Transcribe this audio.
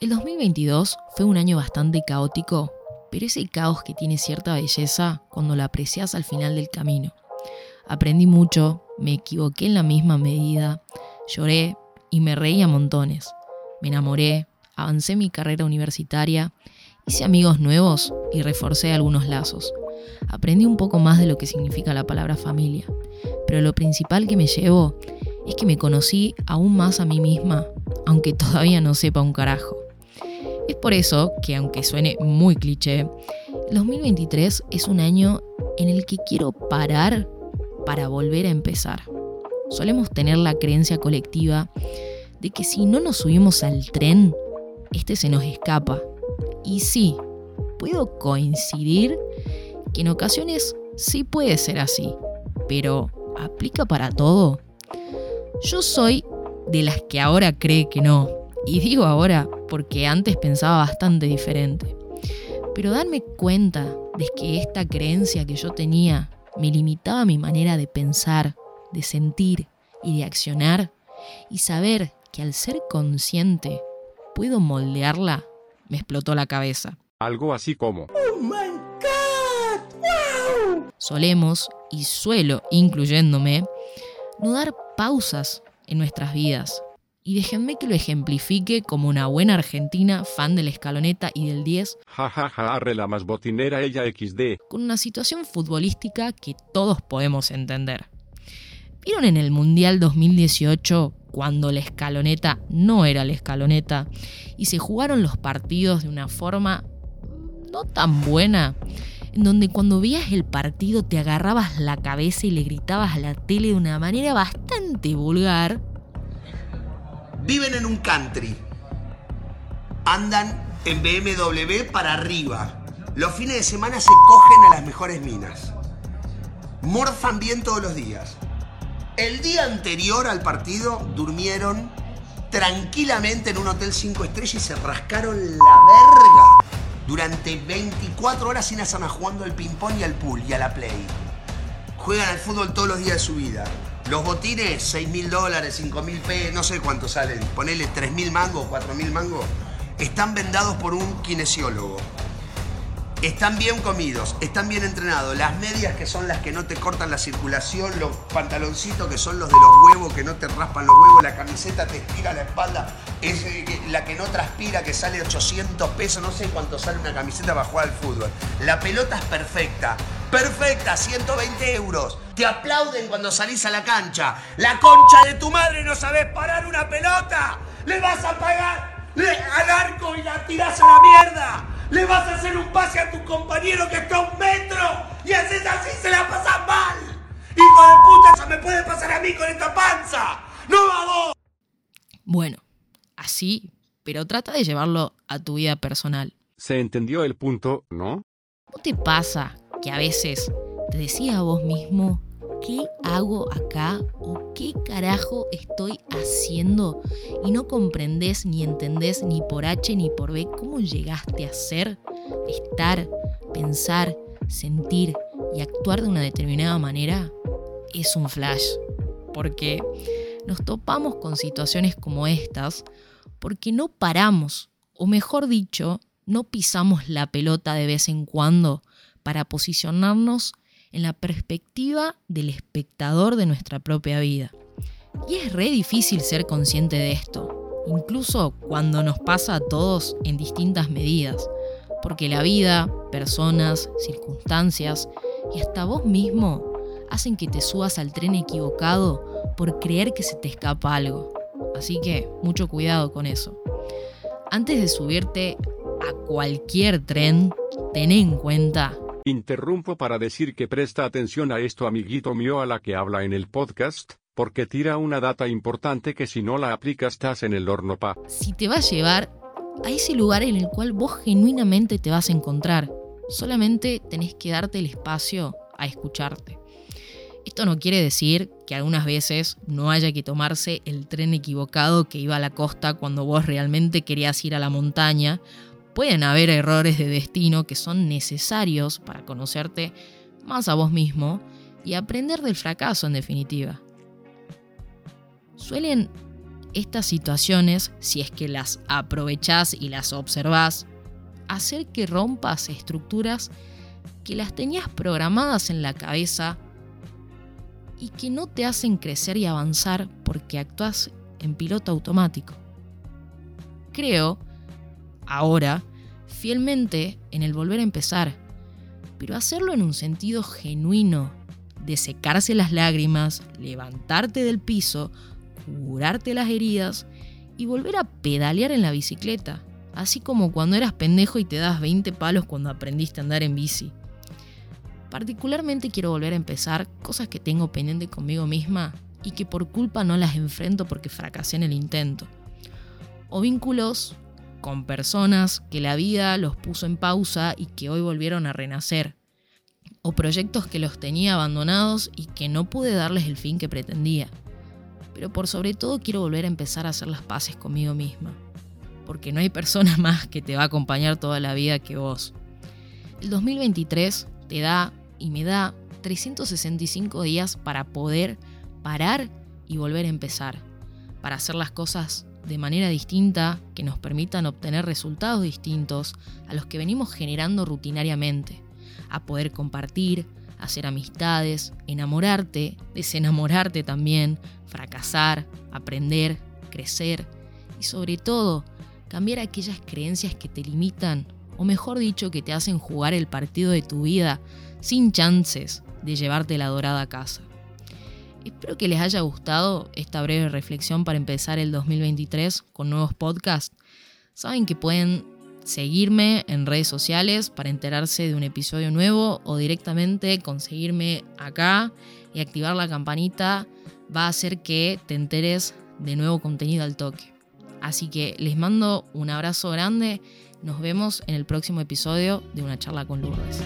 El 2022 fue un año bastante caótico, pero ese caos que tiene cierta belleza cuando lo aprecias al final del camino. Aprendí mucho, me equivoqué en la misma medida, lloré y me reí a montones. Me enamoré, avancé mi carrera universitaria, hice amigos nuevos y reforcé algunos lazos. Aprendí un poco más de lo que significa la palabra familia, pero lo principal que me llevo es que me conocí aún más a mí misma, aunque todavía no sepa un carajo. Es por eso que, aunque suene muy cliché, el 2023 es un año en el que quiero parar para volver a empezar. Solemos tener la creencia colectiva de que si no nos subimos al tren, este se nos escapa. Y sí, puedo coincidir que en ocasiones sí puede ser así, pero ¿aplica para todo? Yo soy de las que ahora cree que no. Y digo ahora porque antes pensaba bastante diferente. Pero darme cuenta de que esta creencia que yo tenía me limitaba mi manera de pensar, de sentir y de accionar, y saber que al ser consciente puedo moldearla, me explotó la cabeza. Algo así como... ¡Oh, my God! ¡Wow! Solemos, y suelo, incluyéndome, no dar pausas en nuestras vidas. Y déjenme que lo ejemplifique como una buena argentina fan de la escaloneta y del 10. Jajaja, ja, ja, arre la más botinera ella XD. Con una situación futbolística que todos podemos entender. ¿Vieron en el Mundial 2018 cuando la escaloneta no era la escaloneta y se jugaron los partidos de una forma no tan buena? En donde cuando veías el partido te agarrabas la cabeza y le gritabas a la tele de una manera bastante vulgar. Viven en un country. Andan en BMW para arriba. Los fines de semana se cogen a las mejores minas. Morfan bien todos los días. El día anterior al partido durmieron tranquilamente en un hotel 5 estrellas y se rascaron la verga durante 24 horas sin hacer jugando al ping-pong y al pool y a la play. Juegan al fútbol todos los días de su vida. Los botines, 6 mil dólares, 5 mil p, no sé cuánto salen. Ponele 3 mil mangos, 4 mil mangos. Están vendados por un kinesiólogo. Están bien comidos, están bien entrenados. Las medias que son las que no te cortan la circulación, los pantaloncitos que son los de los huevos que no te raspan los huevos, la camiseta te estira la espalda, es la que no transpira, que sale 800 pesos, no sé cuánto sale una camiseta para jugar al fútbol. La pelota es perfecta, perfecta, 120 euros. Te aplauden cuando salís a la cancha. La concha de tu madre no sabes parar una pelota. Le vas a pagar al arco y la tirás a la mierda le vas a hacer un pase a tu compañero que está a un metro y haces así se la pasas mal. Hijo de puta, eso me puede pasar a mí con esta panza. No a vos. Bueno, así, pero trata de llevarlo a tu vida personal. Se entendió el punto, ¿no? ¿No te pasa que a veces te decías a vos mismo, ¿qué hago acá o qué carajo estoy haciendo? Y no comprendés ni entendés ni por H ni por B cómo llegaste a ser, estar, pensar, sentir y actuar de una determinada manera. Es un flash, porque nos topamos con situaciones como estas porque no paramos, o mejor dicho, no pisamos la pelota de vez en cuando para posicionarnos en la perspectiva del espectador de nuestra propia vida. Y es re difícil ser consciente de esto, incluso cuando nos pasa a todos en distintas medidas, porque la vida, personas, circunstancias y hasta vos mismo hacen que te subas al tren equivocado por creer que se te escapa algo. Así que mucho cuidado con eso. Antes de subirte a cualquier tren, ten en cuenta Interrumpo para decir que presta atención a esto amiguito mío a la que habla en el podcast, porque tira una data importante que si no la aplicas estás en el horno pa. Si te va a llevar a ese lugar en el cual vos genuinamente te vas a encontrar, solamente tenés que darte el espacio a escucharte. Esto no quiere decir que algunas veces no haya que tomarse el tren equivocado que iba a la costa cuando vos realmente querías ir a la montaña Pueden haber errores de destino que son necesarios para conocerte más a vos mismo y aprender del fracaso en definitiva. Suelen estas situaciones, si es que las aprovechás y las observás, hacer que rompas estructuras que las tenías programadas en la cabeza y que no te hacen crecer y avanzar porque actúas en piloto automático. Creo, ahora, fielmente en el volver a empezar, pero hacerlo en un sentido genuino, de secarse las lágrimas, levantarte del piso, curarte las heridas y volver a pedalear en la bicicleta, así como cuando eras pendejo y te das 20 palos cuando aprendiste a andar en bici. Particularmente quiero volver a empezar cosas que tengo pendiente conmigo misma y que por culpa no las enfrento porque fracasé en el intento. O vínculos con personas que la vida los puso en pausa y que hoy volvieron a renacer. O proyectos que los tenía abandonados y que no pude darles el fin que pretendía pero por sobre todo quiero volver a empezar a hacer las paces conmigo misma, porque no hay persona más que te va a acompañar toda la vida que vos. El 2023 te da y me da 365 días para poder parar y volver a empezar, para hacer las cosas de manera distinta que nos permitan obtener resultados distintos a los que venimos generando rutinariamente, a poder compartir, hacer amistades, enamorarte, desenamorarte también, fracasar, aprender, crecer y sobre todo cambiar aquellas creencias que te limitan o mejor dicho que te hacen jugar el partido de tu vida sin chances de llevarte la dorada casa. Espero que les haya gustado esta breve reflexión para empezar el 2023 con nuevos podcasts. Saben que pueden seguirme en redes sociales para enterarse de un episodio nuevo o directamente conseguirme acá y activar la campanita va a hacer que te enteres de nuevo contenido al toque. Así que les mando un abrazo grande, nos vemos en el próximo episodio de una charla con Lourdes.